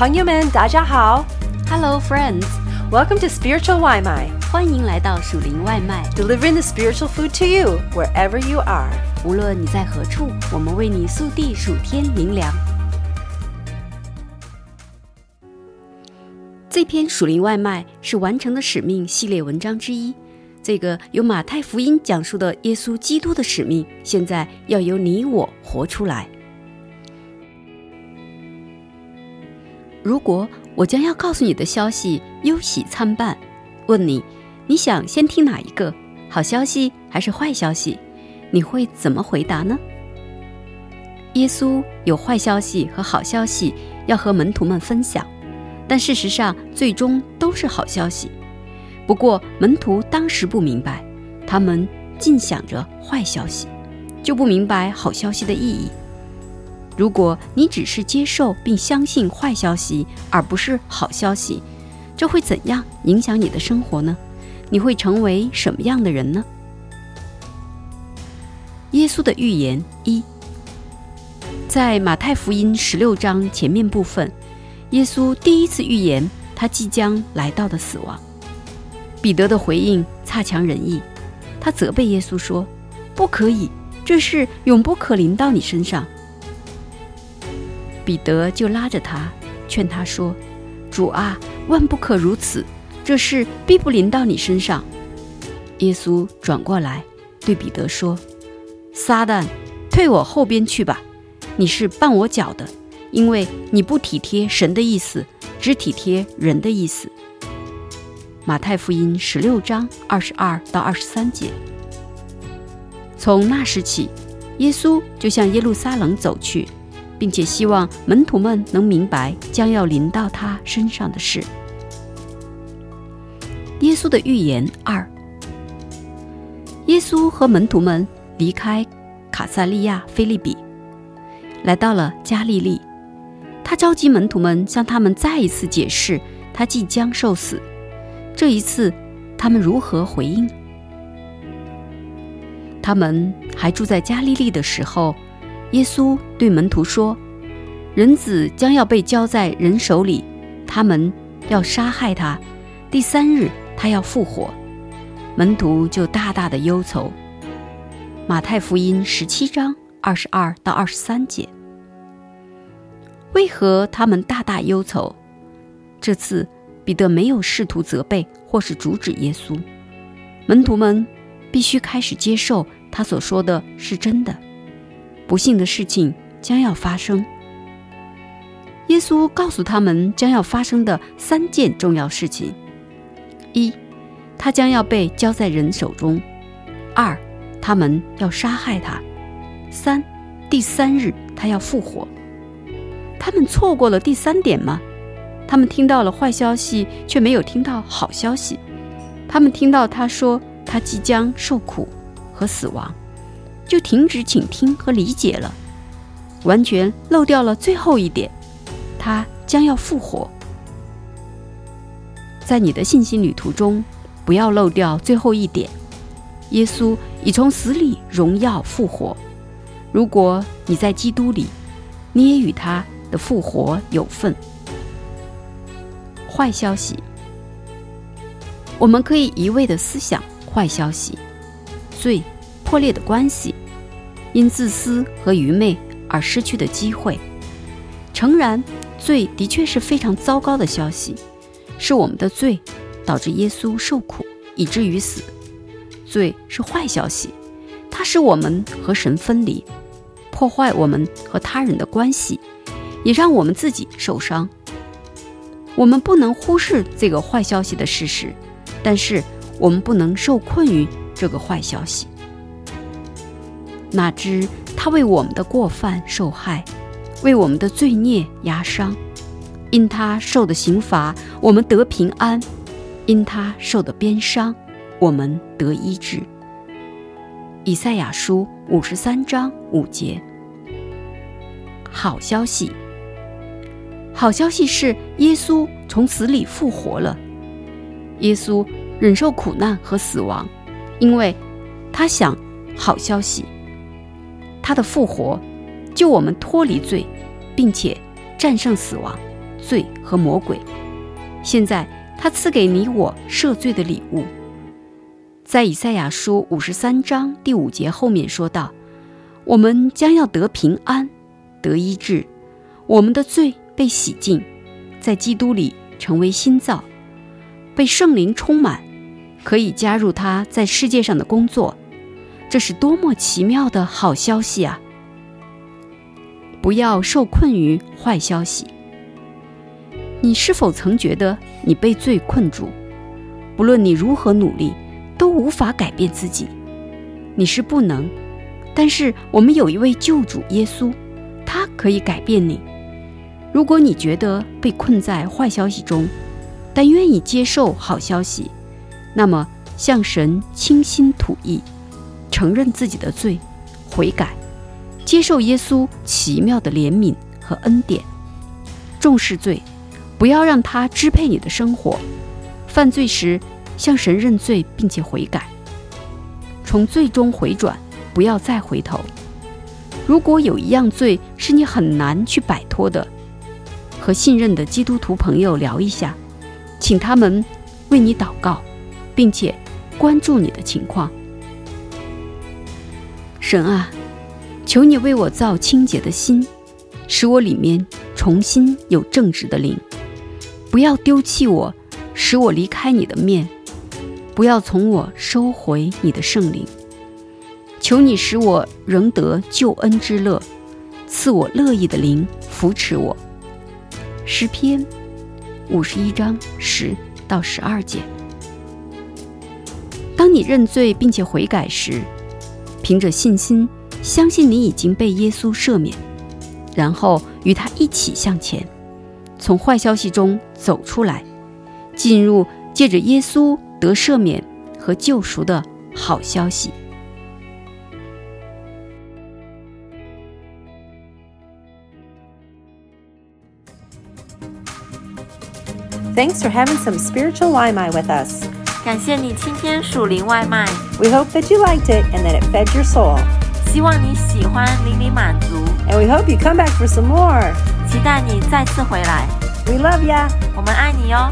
朋友们，大家好。Hello, friends！Welcome to Spiritual 外卖欢迎来到属灵外卖。delivering the spiritual food to you wherever you are. 无论你在何处，我们为你速递属天灵粮。这篇属灵外卖是完成的使命系列文章之一。这个由马太福音讲述的耶稣基督的使命，现在要由你我活出来。如果我将要告诉你的消息忧喜参半，问你，你想先听哪一个？好消息还是坏消息？你会怎么回答呢？耶稣有坏消息和好消息要和门徒们分享，但事实上最终都是好消息。不过门徒当时不明白，他们尽想着坏消息，就不明白好消息的意义。如果你只是接受并相信坏消息，而不是好消息，这会怎样影响你的生活呢？你会成为什么样的人呢？耶稣的预言一，在马太福音十六章前面部分，耶稣第一次预言他即将来到的死亡。彼得的回应差强人意，他责备耶稣说：“不可以，这事永不可临到你身上。”彼得就拉着他，劝他说：“主啊，万不可如此，这事必不临到你身上。”耶稣转过来对彼得说：“撒旦，退我后边去吧！你是绊我脚的，因为你不体贴神的意思，只体贴人的意思。”马太福音十六章二十二到二十三节。从那时起，耶稣就向耶路撒冷走去。并且希望门徒们能明白将要临到他身上的事。耶稣的预言二：耶稣和门徒们离开卡萨利亚菲利比，来到了加利利。他召集门徒们，向他们再一次解释他即将受死。这一次，他们如何回应？他们还住在加利利的时候。耶稣对门徒说：“人子将要被交在人手里，他们要杀害他。第三日，他要复活。”门徒就大大的忧愁。马太福音十七章二十二到二十三节。为何他们大大忧愁？这次彼得没有试图责备或是阻止耶稣，门徒们必须开始接受他所说的是真的。不幸的事情将要发生。耶稣告诉他们将要发生的三件重要事情：一，他将要被交在人手中；二，他们要杀害他；三，第三日他要复活。他们错过了第三点吗？他们听到了坏消息，却没有听到好消息。他们听到他说他即将受苦和死亡。就停止倾听和理解了，完全漏掉了最后一点，他将要复活。在你的信心旅途中，不要漏掉最后一点：耶稣已从死里荣耀复活。如果你在基督里，你也与他的复活有份。坏消息，我们可以一味的思想坏消息，罪。破裂的关系，因自私和愚昧而失去的机会。诚然，罪的确是非常糟糕的消息，是我们的罪导致耶稣受苦，以至于死。罪是坏消息，它使我们和神分离，破坏我们和他人的关系，也让我们自己受伤。我们不能忽视这个坏消息的事实，但是我们不能受困于这个坏消息。哪知他为我们的过犯受害，为我们的罪孽压伤。因他受的刑罚，我们得平安；因他受的鞭伤，我们得医治。以赛亚书五十三章五节。好消息，好消息是耶稣从死里复活了。耶稣忍受苦难和死亡，因为他想好消息。他的复活，救我们脱离罪，并且战胜死亡，罪和魔鬼。现在他赐给你我赦罪的礼物。在以赛亚书五十三章第五节后面说道：“我们将要得平安，得医治，我们的罪被洗净，在基督里成为新造，被圣灵充满，可以加入他在世界上的工作。这是多么奇妙的好消息啊！不要受困于坏消息。你是否曾觉得你被罪困住？不论你如何努力，都无法改变自己。你是不能，但是我们有一位救主耶稣，他可以改变你。如果你觉得被困在坏消息中，但愿意接受好消息，那么向神倾心吐意，承认自己的罪，悔改，接受耶稣奇妙的怜悯和恩典，重视罪。不要让他支配你的生活。犯罪时，向神认罪，并且悔改，从罪中回转，不要再回头。如果有一样罪是你很难去摆脱的，和信任的基督徒朋友聊一下，请他们为你祷告，并且关注你的情况。神啊，求你为我造清洁的心，使我里面重新有正直的灵。不要丢弃我，使我离开你的面；不要从我收回你的圣灵。求你使我仍得救恩之乐，赐我乐意的灵扶持我。诗篇五十一章十到十二节。当你认罪并且悔改时，凭着信心相信你已经被耶稣赦免，然后与他一起向前。从坏消息中走出来，进入借着耶稣得赦免和救赎的好消息。Thanks for having some spiritual lima with us. 感谢你今天属灵外卖，We hope that you liked it and that it fed your soul. 希望你喜欢，淋漓满足。And we hope you come back for some more. 期待你再次回来。We love ya. 我们爱你哟。